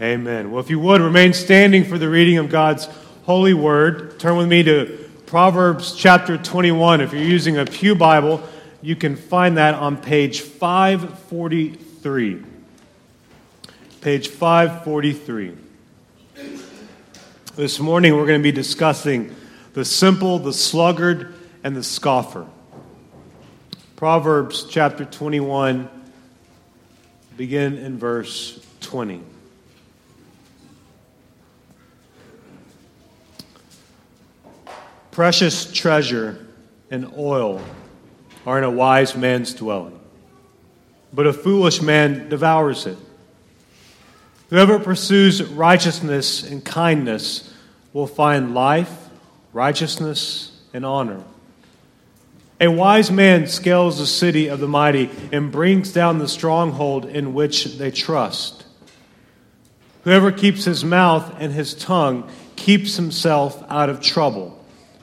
Amen. Well, if you would, remain standing for the reading of God's holy word. Turn with me to Proverbs chapter 21. If you're using a Pew Bible, you can find that on page 543. Page 543. This morning, we're going to be discussing the simple, the sluggard, and the scoffer. Proverbs chapter 21, begin in verse 20. Precious treasure and oil are in a wise man's dwelling, but a foolish man devours it. Whoever pursues righteousness and kindness will find life, righteousness, and honor. A wise man scales the city of the mighty and brings down the stronghold in which they trust. Whoever keeps his mouth and his tongue keeps himself out of trouble.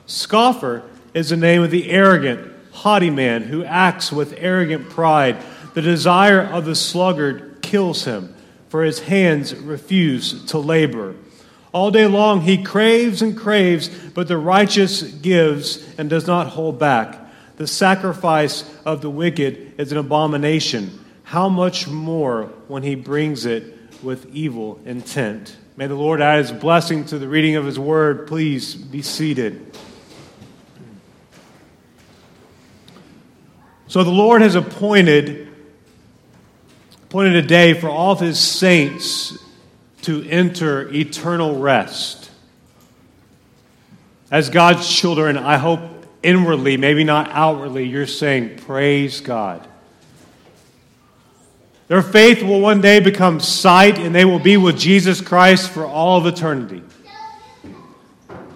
Scoffer is the name of the arrogant, haughty man who acts with arrogant pride. The desire of the sluggard kills him, for his hands refuse to labor. All day long he craves and craves, but the righteous gives and does not hold back. The sacrifice of the wicked is an abomination. How much more when he brings it with evil intent? May the Lord add his blessing to the reading of his word. Please be seated. So the Lord has appointed, appointed a day for all of his saints to enter eternal rest. As God's children, I hope inwardly, maybe not outwardly, you're saying, Praise God. Their faith will one day become sight, and they will be with Jesus Christ for all of eternity.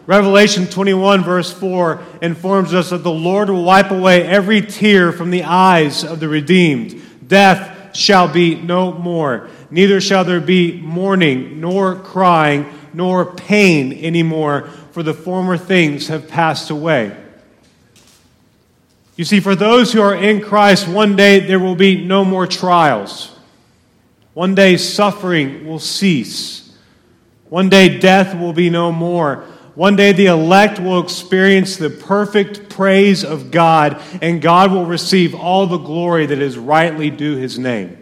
Revelation 21, verse 4, informs us that the Lord will wipe away every tear from the eyes of the redeemed. Death shall be no more. Neither shall there be mourning, nor crying, nor pain anymore, for the former things have passed away. You see, for those who are in Christ, one day there will be no more trials. One day suffering will cease. One day death will be no more. One day the elect will experience the perfect praise of God, and God will receive all the glory that is rightly due his name.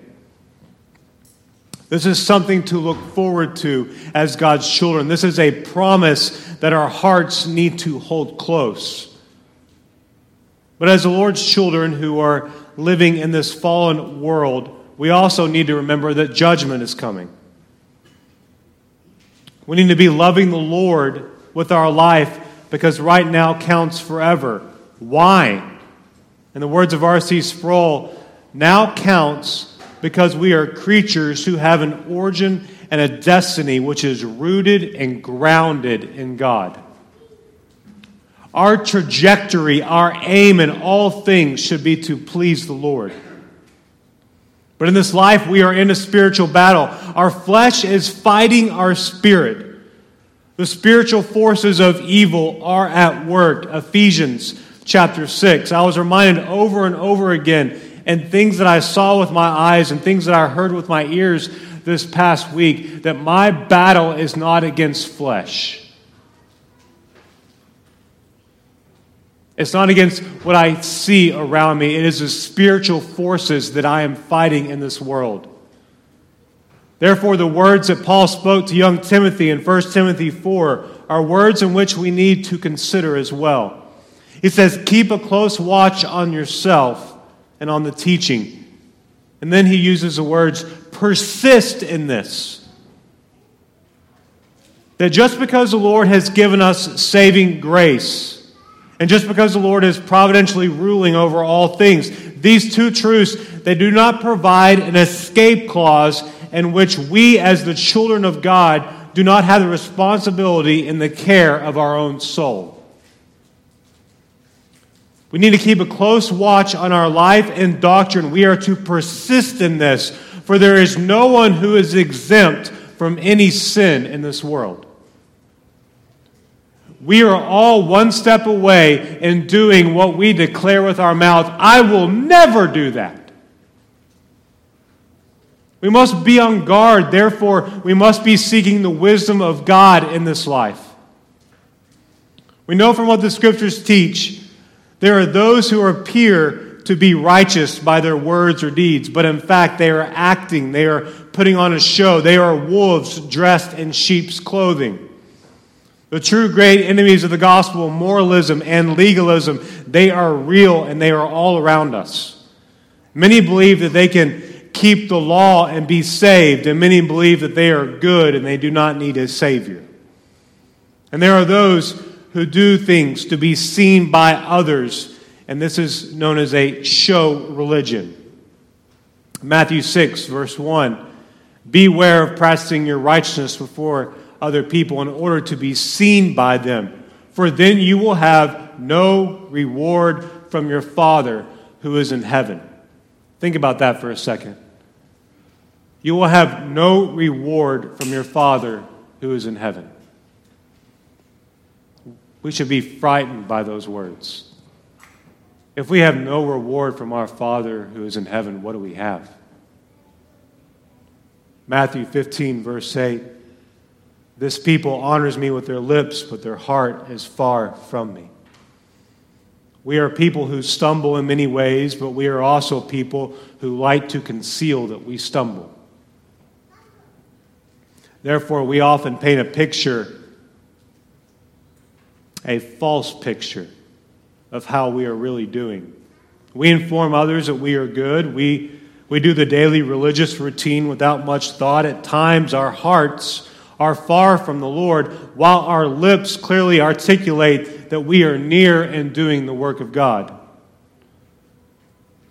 This is something to look forward to as God's children. This is a promise that our hearts need to hold close. But as the Lord's children who are living in this fallen world, we also need to remember that judgment is coming. We need to be loving the Lord with our life because right now counts forever. Why? In the words of R.C. Sproul, now counts because we are creatures who have an origin and a destiny which is rooted and grounded in God. Our trajectory, our aim in all things should be to please the Lord. But in this life, we are in a spiritual battle. Our flesh is fighting our spirit. The spiritual forces of evil are at work. Ephesians chapter 6. I was reminded over and over again, and things that I saw with my eyes and things that I heard with my ears this past week, that my battle is not against flesh. It's not against what I see around me. It is the spiritual forces that I am fighting in this world. Therefore, the words that Paul spoke to young Timothy in 1 Timothy 4 are words in which we need to consider as well. He says, Keep a close watch on yourself and on the teaching. And then he uses the words, Persist in this. That just because the Lord has given us saving grace, and just because the Lord is providentially ruling over all things, these two truths, they do not provide an escape clause in which we, as the children of God, do not have the responsibility in the care of our own soul. We need to keep a close watch on our life and doctrine. We are to persist in this, for there is no one who is exempt from any sin in this world. We are all one step away in doing what we declare with our mouth I will never do that. We must be on guard. Therefore, we must be seeking the wisdom of God in this life. We know from what the scriptures teach, there are those who appear to be righteous by their words or deeds, but in fact, they are acting, they are putting on a show, they are wolves dressed in sheep's clothing. The true great enemies of the gospel, moralism and legalism, they are real and they are all around us. Many believe that they can keep the law and be saved, and many believe that they are good and they do not need a Savior. And there are those who do things to be seen by others, and this is known as a show religion. Matthew 6, verse 1 Beware of practicing your righteousness before other people in order to be seen by them, for then you will have no reward from your Father who is in heaven. Think about that for a second. You will have no reward from your Father who is in heaven. We should be frightened by those words. If we have no reward from our Father who is in heaven, what do we have? Matthew 15, verse 8 This people honors me with their lips, but their heart is far from me. We are people who stumble in many ways, but we are also people who like to conceal that we stumble. Therefore, we often paint a picture, a false picture, of how we are really doing. We inform others that we are good. We, we do the daily religious routine without much thought. At times, our hearts are far from the Lord, while our lips clearly articulate that we are near and doing the work of God.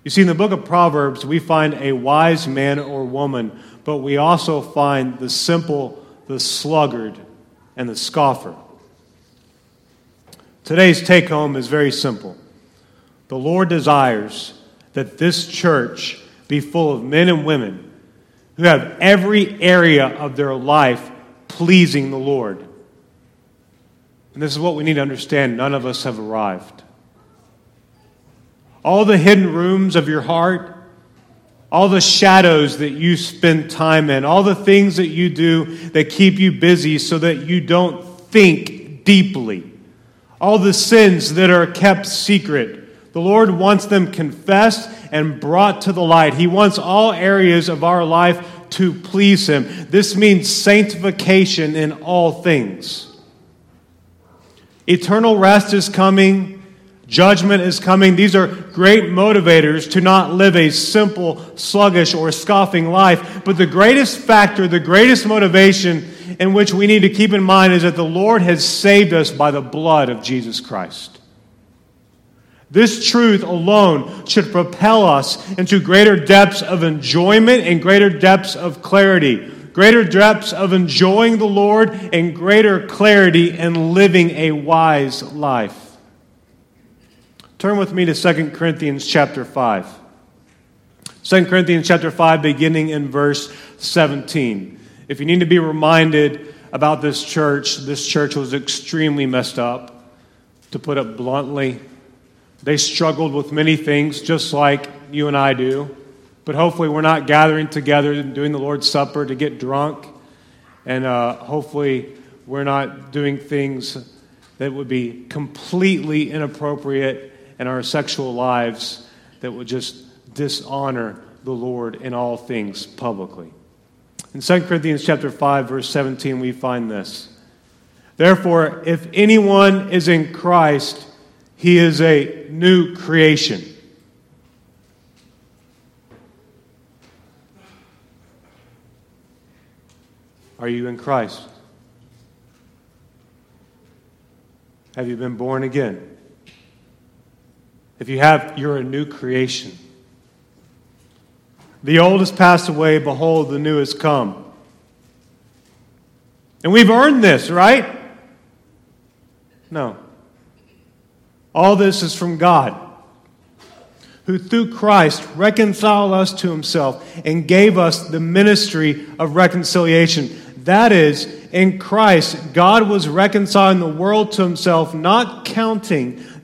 You see, in the book of Proverbs, we find a wise man or woman, but we also find the simple, the sluggard, and the scoffer. Today's take home is very simple. The Lord desires that this church be full of men and women who have every area of their life pleasing the Lord. And this is what we need to understand none of us have arrived. All the hidden rooms of your heart, all the shadows that you spend time in, all the things that you do that keep you busy so that you don't think deeply, all the sins that are kept secret. The Lord wants them confessed and brought to the light. He wants all areas of our life to please Him. This means sanctification in all things. Eternal rest is coming. Judgment is coming. These are great motivators to not live a simple, sluggish, or scoffing life. But the greatest factor, the greatest motivation in which we need to keep in mind is that the Lord has saved us by the blood of Jesus Christ. This truth alone should propel us into greater depths of enjoyment and greater depths of clarity, greater depths of enjoying the Lord and greater clarity in living a wise life. Turn with me to 2 Corinthians chapter 5. 2 Corinthians chapter 5, beginning in verse 17. If you need to be reminded about this church, this church was extremely messed up, to put it bluntly. They struggled with many things, just like you and I do. But hopefully, we're not gathering together and doing the Lord's Supper to get drunk. And uh, hopefully, we're not doing things that would be completely inappropriate in our sexual lives that would just dishonor the Lord in all things publicly. In 2 Corinthians chapter 5 verse 17 we find this. Therefore if anyone is in Christ he is a new creation. Are you in Christ? Have you been born again? If you have, you're a new creation. The old has passed away, behold, the new has come. And we've earned this, right? No. All this is from God, who through Christ reconciled us to himself and gave us the ministry of reconciliation. That is, in Christ, God was reconciling the world to himself, not counting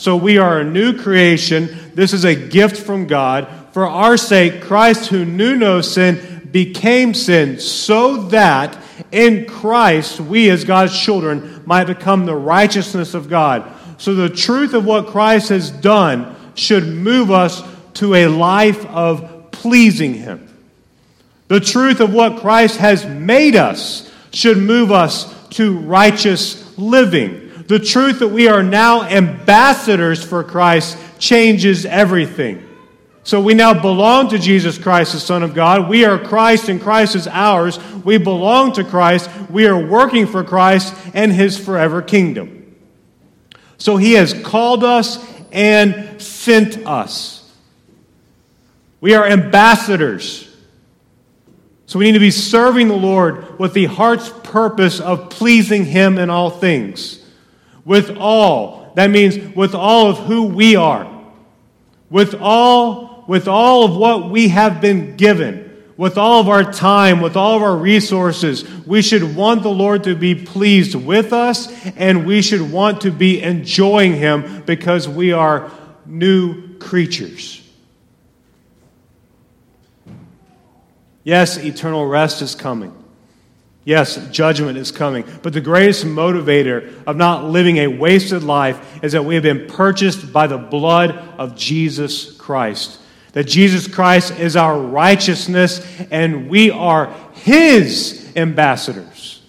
So we are a new creation. This is a gift from God. For our sake, Christ, who knew no sin, became sin, so that in Christ we, as God's children, might become the righteousness of God. So the truth of what Christ has done should move us to a life of pleasing Him. The truth of what Christ has made us should move us to righteous living. The truth that we are now ambassadors for Christ changes everything. So we now belong to Jesus Christ, the Son of God. We are Christ and Christ is ours. We belong to Christ. We are working for Christ and his forever kingdom. So he has called us and sent us. We are ambassadors. So we need to be serving the Lord with the heart's purpose of pleasing him in all things. With all. That means with all of who we are. With all with all of what we have been given with all of our time, with all of our resources, we should want the Lord to be pleased with us and we should want to be enjoying Him because we are new creatures. Yes, eternal rest is coming. Yes, judgment is coming. But the greatest motivator of not living a wasted life is that we have been purchased by the blood of Jesus Christ. That Jesus Christ is our righteousness and we are His ambassadors.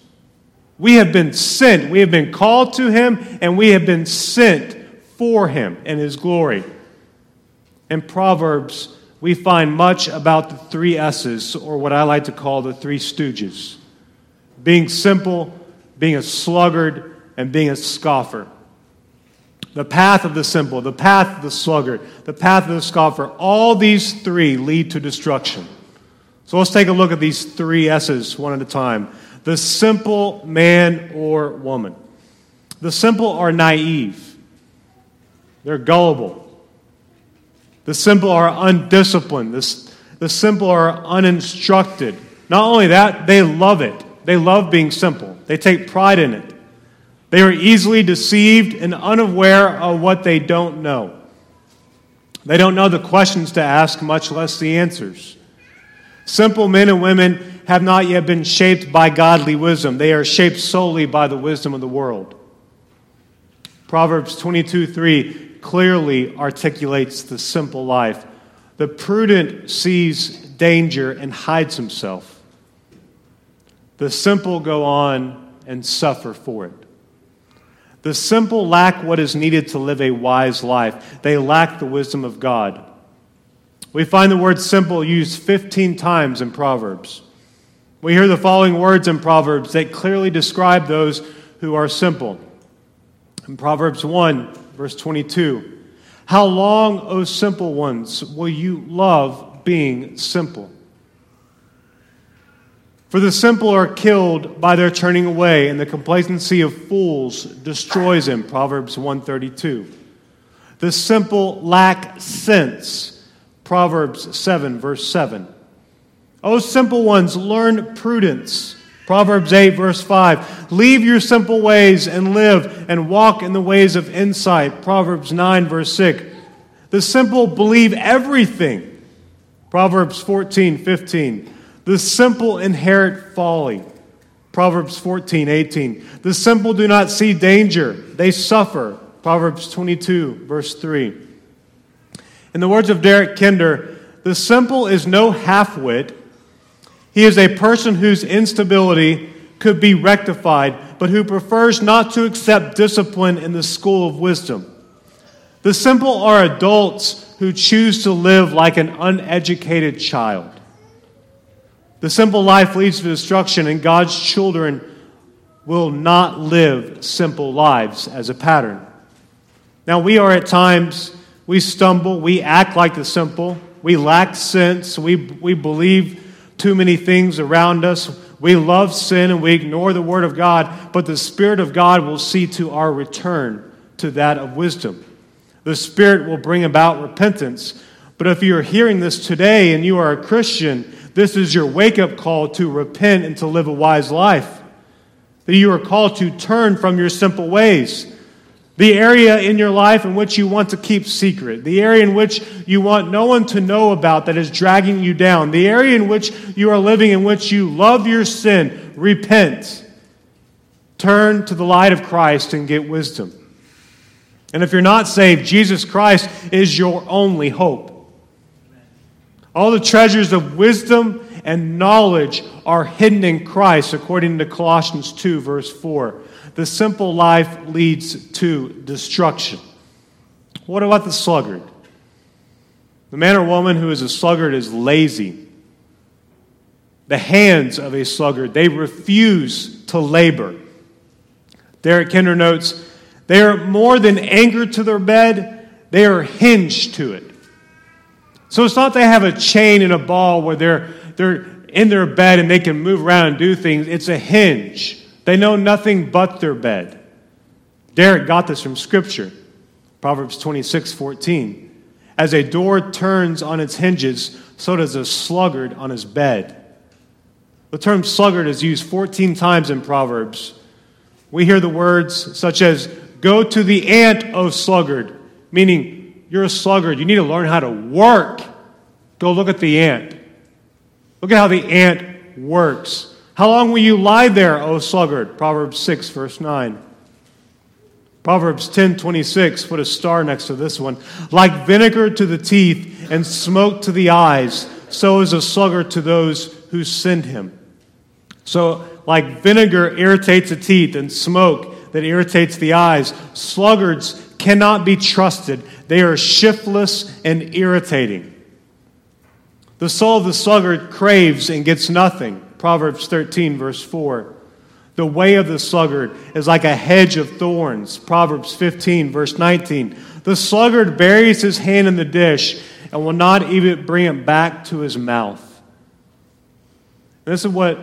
We have been sent. We have been called to Him and we have been sent for Him and His glory. In Proverbs, we find much about the three S's, or what I like to call the three stooges being simple, being a sluggard, and being a scoffer. The path of the simple, the path of the sluggard, the path of the scoffer, all these three lead to destruction. So let's take a look at these three S's one at a time. The simple man or woman. The simple are naive, they're gullible. The simple are undisciplined. The, the simple are uninstructed. Not only that, they love it. They love being simple, they take pride in it. They are easily deceived and unaware of what they don't know. They don't know the questions to ask, much less the answers. Simple men and women have not yet been shaped by godly wisdom. They are shaped solely by the wisdom of the world. Proverbs 22 3 clearly articulates the simple life. The prudent sees danger and hides himself. The simple go on and suffer for it. The simple lack what is needed to live a wise life. They lack the wisdom of God. We find the word simple used 15 times in Proverbs. We hear the following words in Proverbs that clearly describe those who are simple. In Proverbs 1, verse 22, How long, O simple ones, will you love being simple? For the simple are killed by their turning away, and the complacency of fools destroys them. Proverbs 132. The simple lack sense. Proverbs 7, verse 7. O simple ones, learn prudence. Proverbs 8, verse 5. Leave your simple ways and live and walk in the ways of insight. Proverbs 9, verse 6. The simple believe everything. Proverbs 14, 15. The simple inherit folly. Proverbs 14, 18. The simple do not see danger, they suffer. Proverbs 22, verse 3. In the words of Derek Kidner, the simple is no half wit. He is a person whose instability could be rectified, but who prefers not to accept discipline in the school of wisdom. The simple are adults who choose to live like an uneducated child. The simple life leads to destruction, and God's children will not live simple lives as a pattern. Now, we are at times, we stumble, we act like the simple, we lack sense, we, we believe too many things around us. We love sin and we ignore the Word of God, but the Spirit of God will see to our return to that of wisdom. The Spirit will bring about repentance. But if you are hearing this today and you are a Christian, this is your wake up call to repent and to live a wise life. That you are called to turn from your simple ways. The area in your life in which you want to keep secret, the area in which you want no one to know about that is dragging you down, the area in which you are living in which you love your sin, repent. Turn to the light of Christ and get wisdom. And if you're not saved, Jesus Christ is your only hope. All the treasures of wisdom and knowledge are hidden in Christ, according to Colossians 2, verse 4. The simple life leads to destruction. What about the sluggard? The man or woman who is a sluggard is lazy. The hands of a sluggard, they refuse to labor. Derek Kidner notes, they are more than anchored to their bed, they are hinged to it. So it's not they have a chain and a ball where they're, they're in their bed and they can move around and do things. It's a hinge. They know nothing but their bed. Derek got this from Scripture. Proverbs 26 14. As a door turns on its hinges, so does a sluggard on his bed. The term sluggard is used 14 times in Proverbs. We hear the words such as, Go to the ant, O sluggard, meaning you're a sluggard. You need to learn how to work. Go look at the ant. Look at how the ant works. How long will you lie there, O sluggard? Proverbs 6, verse 9. Proverbs 10 26, put a star next to this one. Like vinegar to the teeth and smoke to the eyes, so is a sluggard to those who send him. So, like vinegar irritates the teeth and smoke that irritates the eyes, sluggards cannot be trusted. They are shiftless and irritating. The soul of the sluggard craves and gets nothing. Proverbs 13, verse 4. The way of the sluggard is like a hedge of thorns. Proverbs 15, verse 19. The sluggard buries his hand in the dish and will not even bring it back to his mouth. This is what,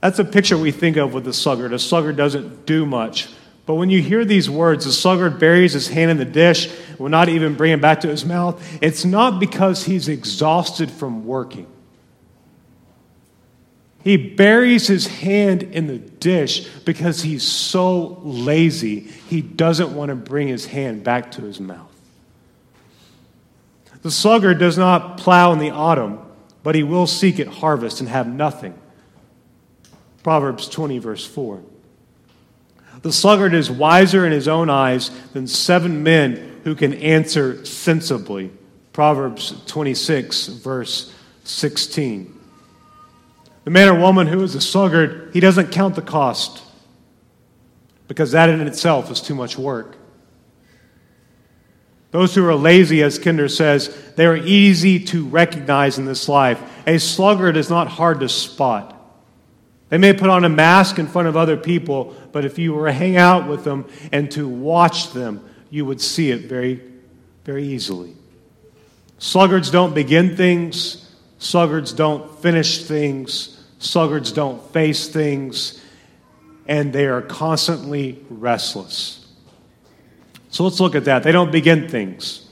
that's a picture we think of with the sluggard. A sluggard doesn't do much. But when you hear these words, the sluggard buries his hand in the dish, will not even bring it back to his mouth, it's not because he's exhausted from working. He buries his hand in the dish because he's so lazy, he doesn't want to bring his hand back to his mouth. The sluggard does not plow in the autumn, but he will seek at harvest and have nothing. Proverbs 20, verse 4. The sluggard is wiser in his own eyes than seven men who can answer sensibly. Proverbs 26, verse 16. The man or woman who is a sluggard, he doesn't count the cost because that in itself is too much work. Those who are lazy, as Kidner says, they are easy to recognize in this life. A sluggard is not hard to spot. They may put on a mask in front of other people, but if you were to hang out with them and to watch them, you would see it very, very easily. Sluggards don't begin things, sluggards don't finish things. Sluggards don't face things, and they are constantly restless. So let's look at that. They don't begin things.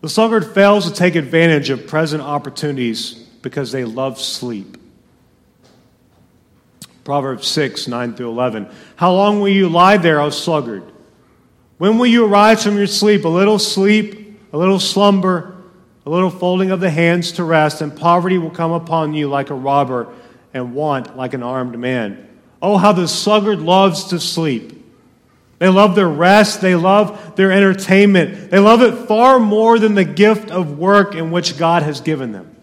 The sluggard fails to take advantage of present opportunities because they love sleep. Proverbs 6, 9 through 11. How long will you lie there, O sluggard? When will you arise from your sleep? A little sleep, a little slumber, a little folding of the hands to rest, and poverty will come upon you like a robber, and want like an armed man. Oh, how the sluggard loves to sleep. They love their rest. They love their entertainment. They love it far more than the gift of work in which God has given them.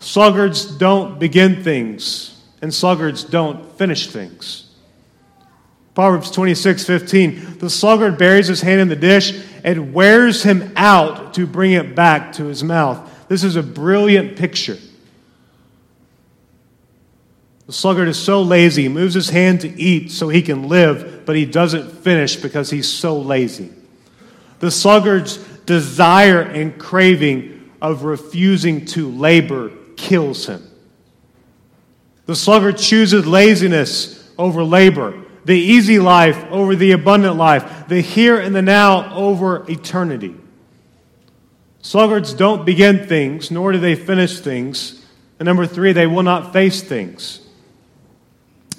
Sluggards don't begin things, and sluggards don't finish things. Proverbs 26, 15. The sluggard buries his hand in the dish and wears him out to bring it back to his mouth. This is a brilliant picture. The sluggard is so lazy, he moves his hand to eat so he can live, but he doesn't finish because he's so lazy. The sluggard's desire and craving of refusing to labor kills him. The sluggard chooses laziness over labor, the easy life over the abundant life, the here and the now over eternity. Sluggards don't begin things, nor do they finish things. And number three, they will not face things.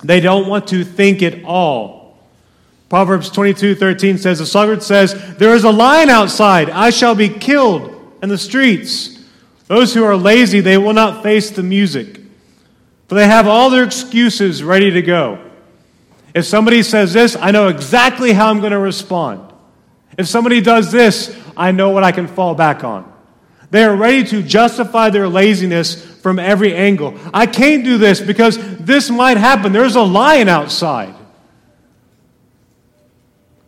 They don't want to think at all. Proverbs 22 13 says, The sluggard says, There is a lion outside. I shall be killed in the streets. Those who are lazy, they will not face the music, for they have all their excuses ready to go. If somebody says this, I know exactly how I'm going to respond. If somebody does this, I know what I can fall back on. They are ready to justify their laziness from every angle. I can't do this because this might happen. There's a lion outside.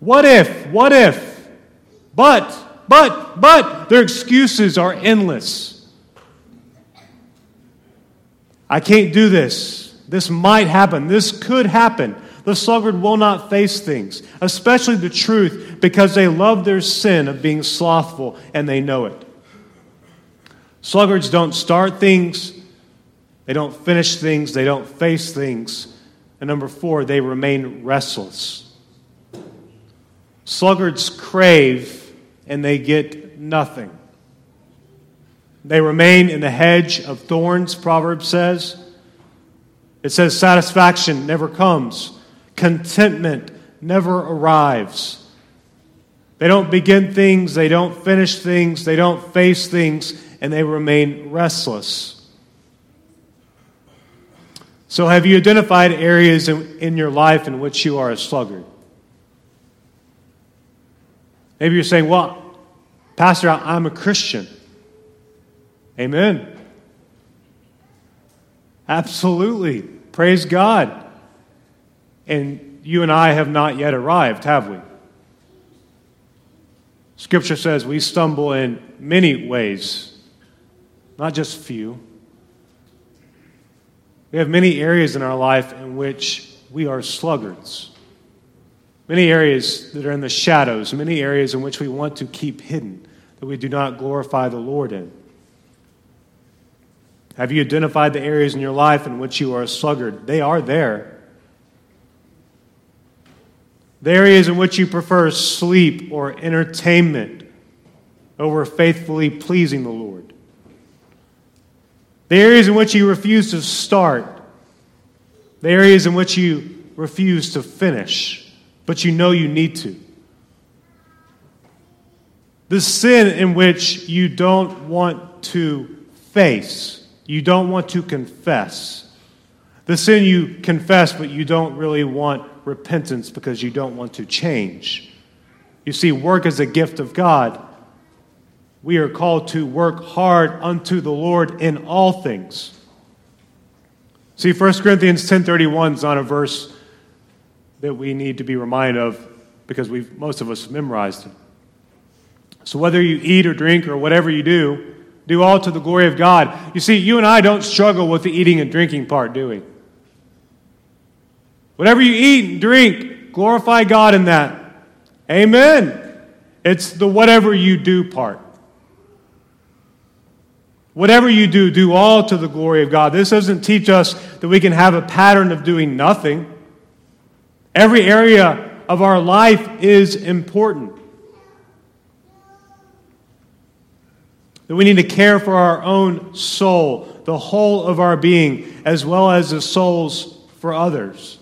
What if? What if? But, but, but, their excuses are endless. I can't do this. This might happen. This could happen. The sluggard will not face things, especially the truth, because they love their sin of being slothful and they know it. Sluggards don't start things, they don't finish things, they don't face things. And number four, they remain restless. Sluggards crave and they get nothing. They remain in the hedge of thorns, Proverbs says. It says satisfaction never comes, contentment never arrives. They don't begin things, they don't finish things, they don't face things, and they remain restless. So, have you identified areas in, in your life in which you are a sluggard? Maybe you're saying, Well, Pastor, I'm a Christian. Amen. Absolutely. Praise God. And you and I have not yet arrived, have we? Scripture says we stumble in many ways not just few. We have many areas in our life in which we are sluggards. Many areas that are in the shadows, many areas in which we want to keep hidden, that we do not glorify the Lord in. Have you identified the areas in your life in which you are a sluggard? They are there. The areas in which you prefer sleep or entertainment over faithfully pleasing the Lord. The areas in which you refuse to start, the areas in which you refuse to finish, but you know you need to. The sin in which you don't want to face, you don't want to confess. The sin you confess, but you don't really want repentance because you don't want to change. You see, work is a gift of God we are called to work hard unto the Lord in all things. See, 1 Corinthians 10.31 is not a verse that we need to be reminded of because we've, most of us memorized it. So whether you eat or drink or whatever you do, do all to the glory of God. You see, you and I don't struggle with the eating and drinking part, do we? Whatever you eat and drink, glorify God in that. Amen. It's the whatever you do part. Whatever you do, do all to the glory of God. This doesn't teach us that we can have a pattern of doing nothing. Every area of our life is important. That we need to care for our own soul, the whole of our being, as well as the souls for others.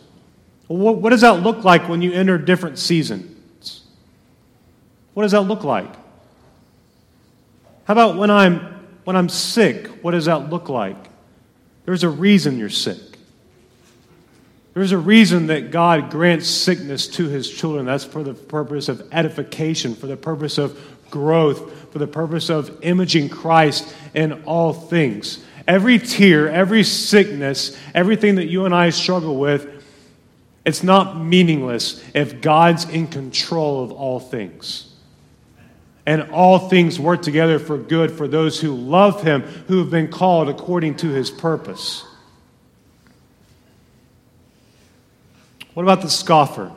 What, does that look like when you enter different seasons? What does that look like? How about when I'm when I'm sick, what does that look like? There's a reason you're sick. There's a reason that God grants sickness to his children. That's for the purpose of edification, for the purpose of growth, for the purpose of imaging Christ in all things. Every tear, every sickness, everything that you and I struggle with, it's not meaningless if God's in control of all things and all things work together for good for those who love him, who have been called according to his purpose. What about the scoffer?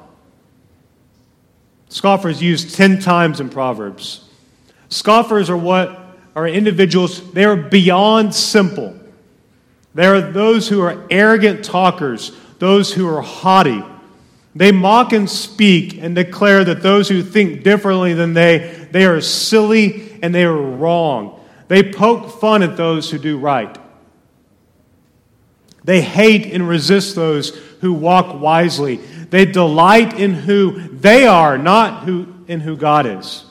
Scoffer is used 10 times in Proverbs. Scoffers are what are individuals, they are beyond simple. They are those who are arrogant talkers, those who are haughty. They mock and speak and declare that those who think differently than they, they are silly and they are wrong. They poke fun at those who do right. They hate and resist those who walk wisely. They delight in who they are, not who, in who God is.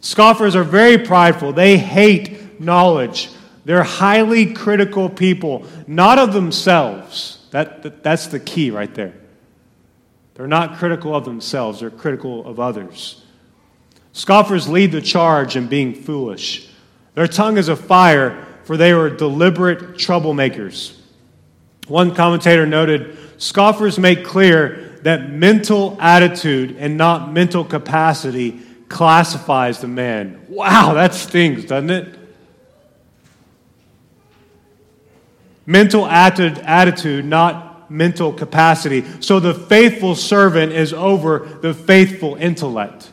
Scoffers are very prideful. They hate knowledge. They're highly critical people, not of themselves. That, that, that's the key right there. They're not critical of themselves, they're critical of others. Scoffers lead the charge in being foolish. Their tongue is a fire, for they are deliberate troublemakers. One commentator noted scoffers make clear that mental attitude and not mental capacity classifies the man. Wow, that stings, doesn't it? Mental attitude, not mental capacity. So the faithful servant is over the faithful intellect.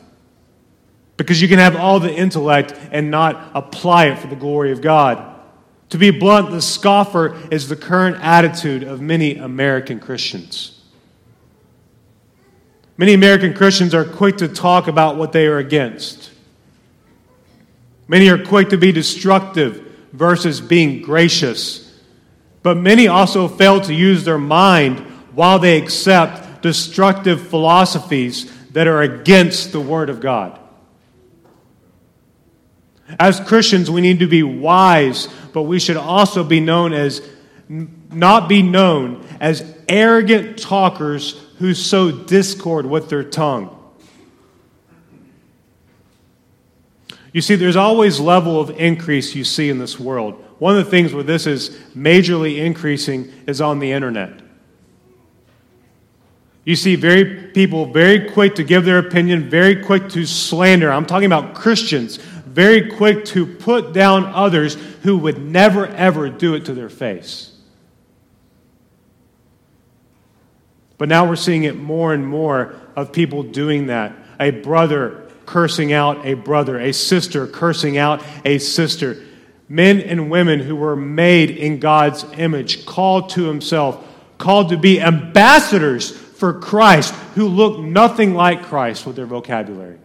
Because you can have all the intellect and not apply it for the glory of God. To be blunt, the scoffer is the current attitude of many American Christians. Many American Christians are quick to talk about what they are against. Many are quick to be destructive versus being gracious. But many also fail to use their mind while they accept destructive philosophies that are against the Word of God. As Christians, we need to be wise, but we should also be known as, not be known as arrogant talkers who sow discord with their tongue. You see, there's always level of increase you see in this world. One of the things where this is majorly increasing is on the internet. You see very people very quick to give their opinion, very quick to slander. I'm talking about Christians very quick to put down others who would never, ever do it to their face. But now we're seeing it more and more of people doing that. A brother cursing out a brother, a sister cursing out a sister. Men and women who were made in God's image, called to Himself, called to be ambassadors for Christ, who look nothing like Christ with their vocabulary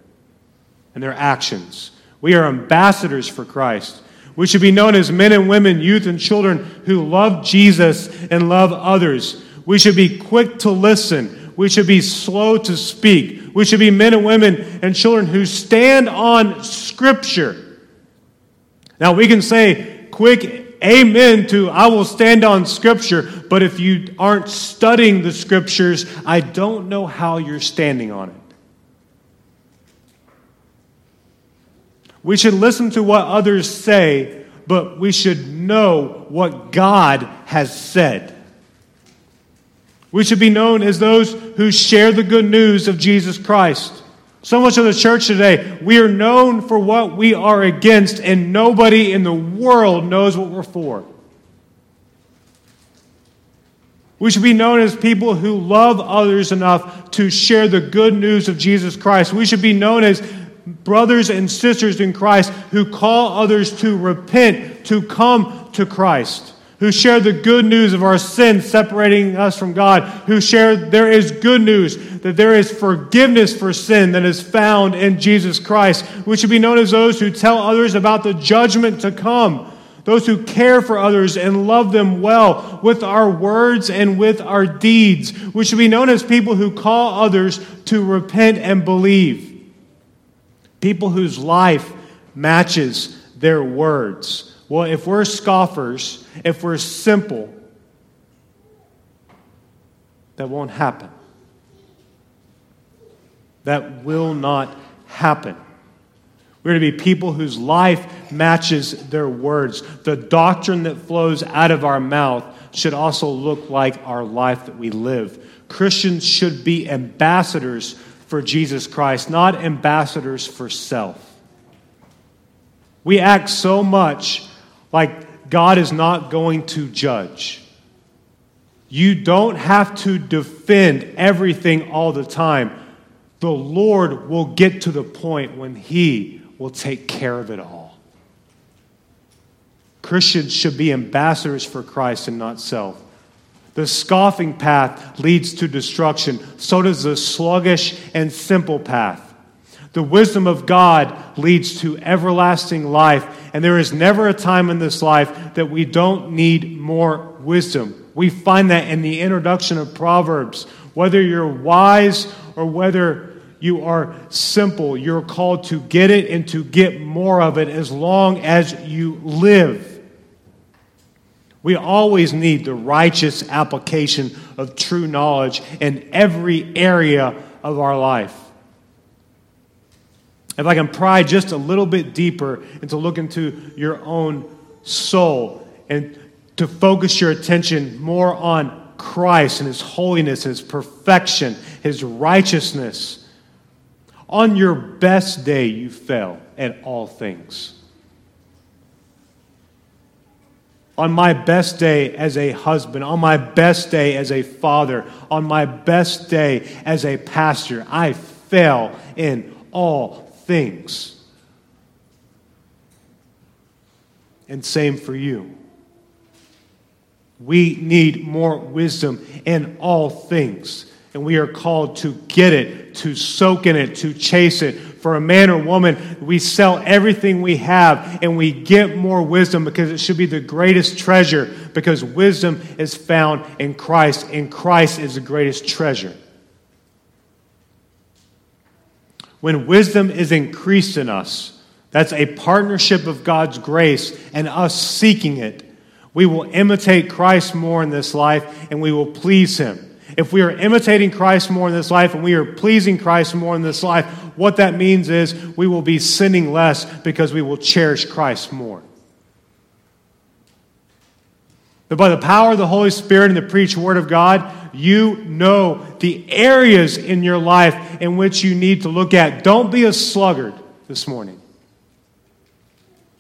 and their actions. We are ambassadors for Christ. We should be known as men and women, youth and children who love Jesus and love others. We should be quick to listen. We should be slow to speak. We should be men and women and children who stand on Scripture. Now, we can say quick amen to I will stand on Scripture, but if you aren't studying the Scriptures, I don't know how you're standing on it. We should listen to what others say, but we should know what God has said. We should be known as those who share the good news of Jesus Christ. So much of the church today, we are known for what we are against, and nobody in the world knows what we're for. We should be known as people who love others enough to share the good news of Jesus Christ. We should be known as brothers and sisters in Christ who call others to repent, to come to Christ, who share the good news of our sin separating us from God, who share there is good news that there is forgiveness for sin that is found in Jesus Christ. We should be known as those who tell others about the judgment to come. Those who care for others and love them well with our words and with our deeds. We should be known as people who call others to repent and believe. People whose life matches their words. Well, if we're scoffers, if we're simple, that won't happen. That will not happen. We're to be people whose life matches their words. The doctrine that flows out of our mouth should also look like our life that we live. Christians should be ambassadors for Jesus Christ, not ambassadors for self. We act so much like God is not going to judge. You don't have to defend everything all the time. The Lord will get to the point when He will take care of it all. Christians should be ambassadors for Christ and not self. The scoffing path leads to destruction. So does the sluggish and simple path. The wisdom of God leads to everlasting life. And there is never a time in this life that we don't need more wisdom. We find that in the introduction of Proverbs. Whether you're wise or whether you are simple, you're called to get it and to get more of it as long as you live. We always need the righteous application of true knowledge in every area of our life. If I can pry just a little bit deeper and to look into your own soul and to focus your attention more on Christ and His holiness, His perfection, His righteousness. On your best day, you fail at all things. on my best day as a husband, on my best day as a father, on my best day as a pastor, I fail in all things. And same for you. We need more wisdom in all things. And we are called to get it, to soak in it, to chase it, for a man or woman, we sell everything we have and we get more wisdom because it should be the greatest treasure because wisdom is found in Christ and Christ is the greatest treasure. When wisdom is increased in us, that's a partnership of God's grace and us seeking it. We will imitate Christ more in this life and we will please Him. If we are imitating Christ more in this life and we are pleasing Christ more in this life, what that means is we will be sinning less because we will cherish Christ more. But by the power of the Holy Spirit and the preached Word of God, you know the areas in your life in which you need to look at. Don't be a sluggard this morning.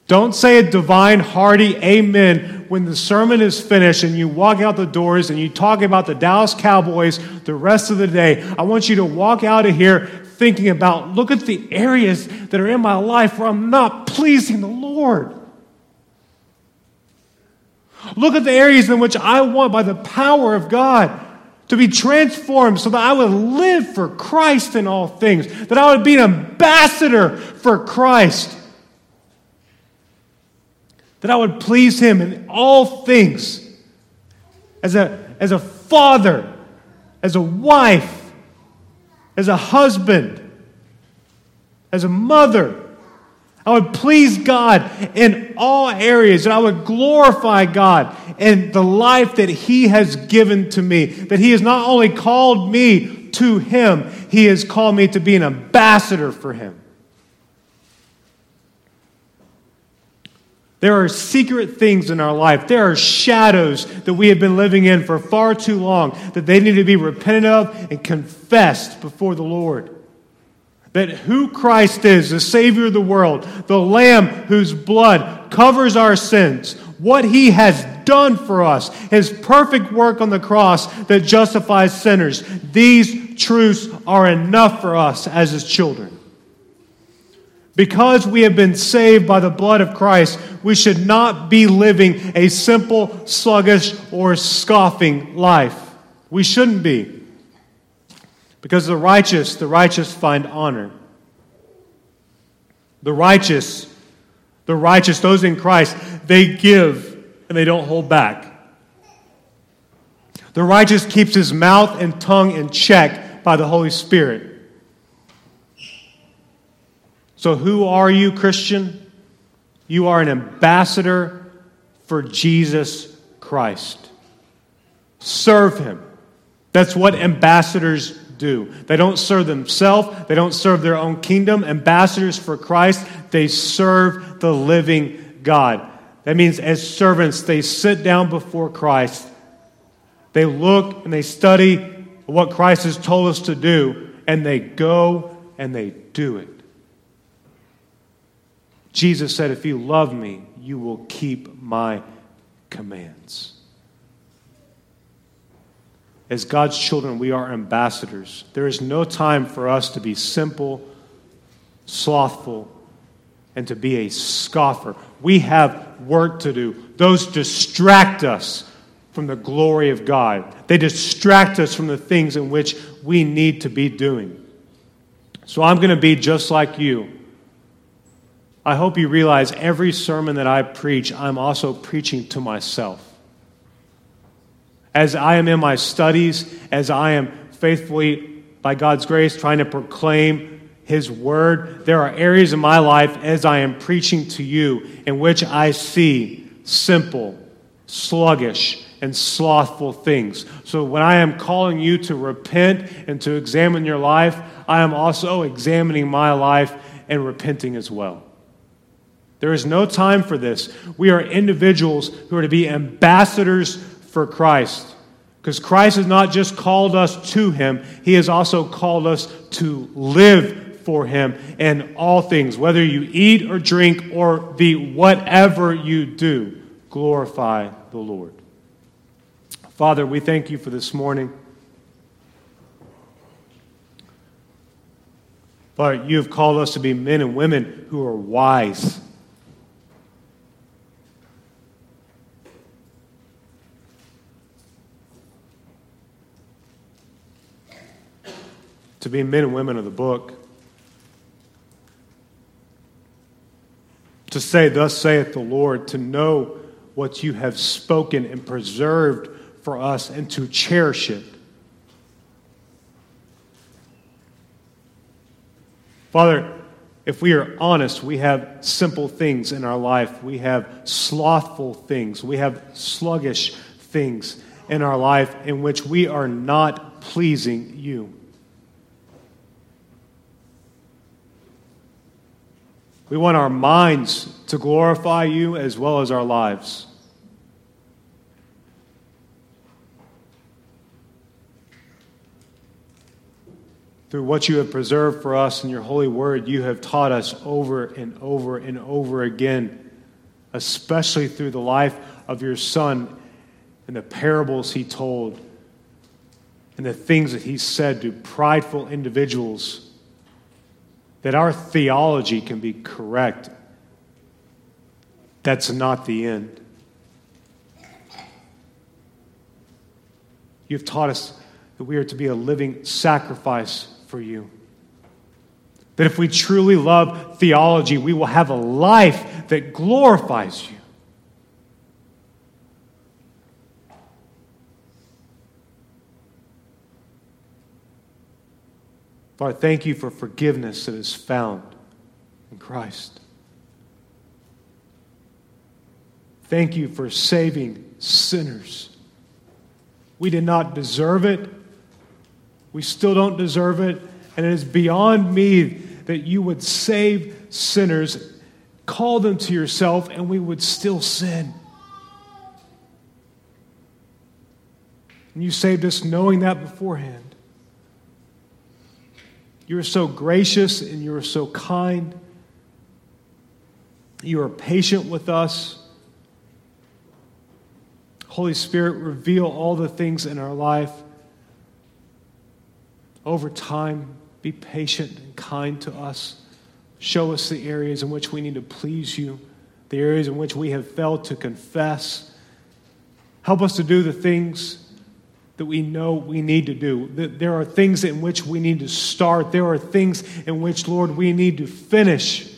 Don't say a divine, hearty amen when the sermon is finished and you walk out the doors and you talk about the Dallas Cowboys the rest of the day. I want you to walk out of here thinking about look at the areas that are in my life where I'm not pleasing the Lord. Look at the areas in which I want, by the power of God, to be transformed so that I would live for Christ in all things, that I would be an ambassador for Christ, that I would please Him in all things as a, as a father, as a wife, as a husband, as a mother. I would please God in all areas, and I would glorify God in the life that He has given to me. That He has not only called me to Him, He has called me to be an ambassador for Him. There are secret things in our life. There are shadows that we have been living in for far too long that they need to be repented of and confessed before the Lord. That who Christ is, the Savior of the world, the Lamb whose blood covers our sins, what he has done for us, his perfect work on the cross that justifies sinners, these truths are enough for us as his children. Because we have been saved by the blood of Christ, we should not be living a simple, sluggish, or scoffing life. We shouldn't be. Because the righteous, the righteous find honor. The righteous, the righteous, those in Christ, they give and they don't hold back. The righteous keeps his mouth and tongue in check by the Holy Spirit. So, who are you, Christian? You are an ambassador for Jesus Christ. Serve him. That's what ambassadors do. They don't serve themselves, they don't serve their own kingdom. Ambassadors for Christ, they serve the living God. That means, as servants, they sit down before Christ. They look and they study what Christ has told us to do, and they go and they do it. Jesus said, If you love me, you will keep my commands. As God's children, we are ambassadors. There is no time for us to be simple, slothful, and to be a scoffer. We have work to do. Those distract us from the glory of God, they distract us from the things in which we need to be doing. So I'm going to be just like you. I hope you realize every sermon that I preach, I'm also preaching to myself. As I am in my studies, as I am faithfully, by God's grace, trying to proclaim His word, there are areas in my life as I am preaching to you in which I see simple, sluggish, and slothful things. So when I am calling you to repent and to examine your life, I am also examining my life and repenting as well. There is no time for this. We are individuals who are to be ambassadors for Christ. Because Christ has not just called us to him, he has also called us to live for him in all things. Whether you eat or drink or be whatever you do, glorify the Lord. Father, we thank you for this morning. Father, you have called us to be men and women who are wise. To be men and women of the book. To say, Thus saith the Lord, to know what you have spoken and preserved for us, and to cherish it. Father, if we are honest, we have simple things in our life. We have slothful things. We have sluggish things in our life in which we are not pleasing you. We want our minds to glorify you as well as our lives. Through what you have preserved for us in your holy word, you have taught us over and over and over again, especially through the life of your Son and the parables he told and the things that he said to prideful individuals that our theology can be correct, that's not the end. You've taught us that we are to be a living sacrifice for you. That if we truly love theology, we will have a life that glorifies you. Father, thank you for forgiveness that is found in Christ. Thank you for saving sinners. We did not deserve it. We still don't deserve it. And it is beyond me that you would save sinners, call them to yourself, and we would still sin. And you saved us knowing that beforehand. You are so gracious and you are so kind. You are patient with us. Holy Spirit, reveal all the things in our life. Over time, be patient and kind to us. Show us the areas in which we need to please you, the areas in which we have failed to confess. Help us to do the things that we know we need to do. That there are things in which we need to start. There are things in which, Lord, we need to finish.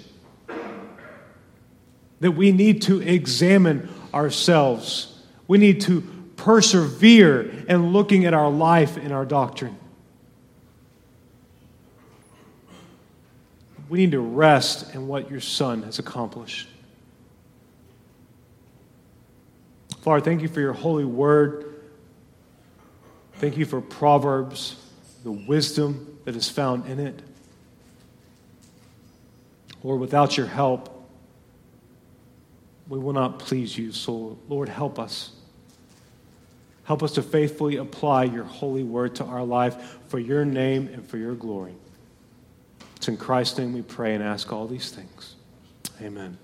That we need to examine ourselves. We need to persevere in looking at our life and our doctrine. We need to rest in what your Son has accomplished. Father, thank you for your holy word. Thank you for Proverbs, the wisdom that is found in it. Lord, without your help, we will not please you. So, Lord, help us. Help us to faithfully apply your holy word to our life for your name and for your glory. It's in Christ's name we pray and ask all these things. Amen.